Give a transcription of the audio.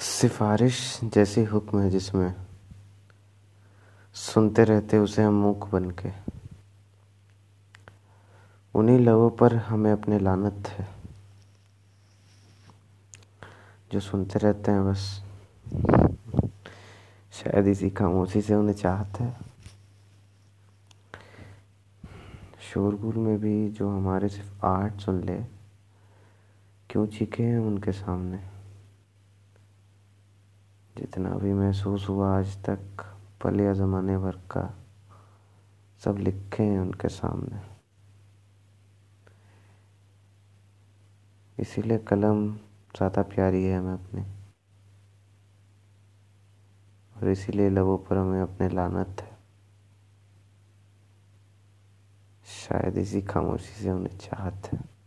सिफारिश जैसी हुक्म है जिसमें सुनते रहते उसे हम मूक बन के उन्हीं लबों पर हमें अपने लानत है। जो सुनते रहते हैं बस, शायद इसी खामोशी से उन्हें चाहते है। शोरगुल में भी जो हमारे सिर्फ़ आर्ट सुन ले, क्यों चीखे हैं उनके सामने? जितना भी महसूस हुआ आज तक, पल या ज़माने भर का, सब लिखे हैं उनके सामने। इसीलिए कलम ज़्यादा प्यारी है हमें अपनी। और इसीलिए लबों पर हमें अपने लानत है। शायद इसी खामोशी से उन्हें चाहत है।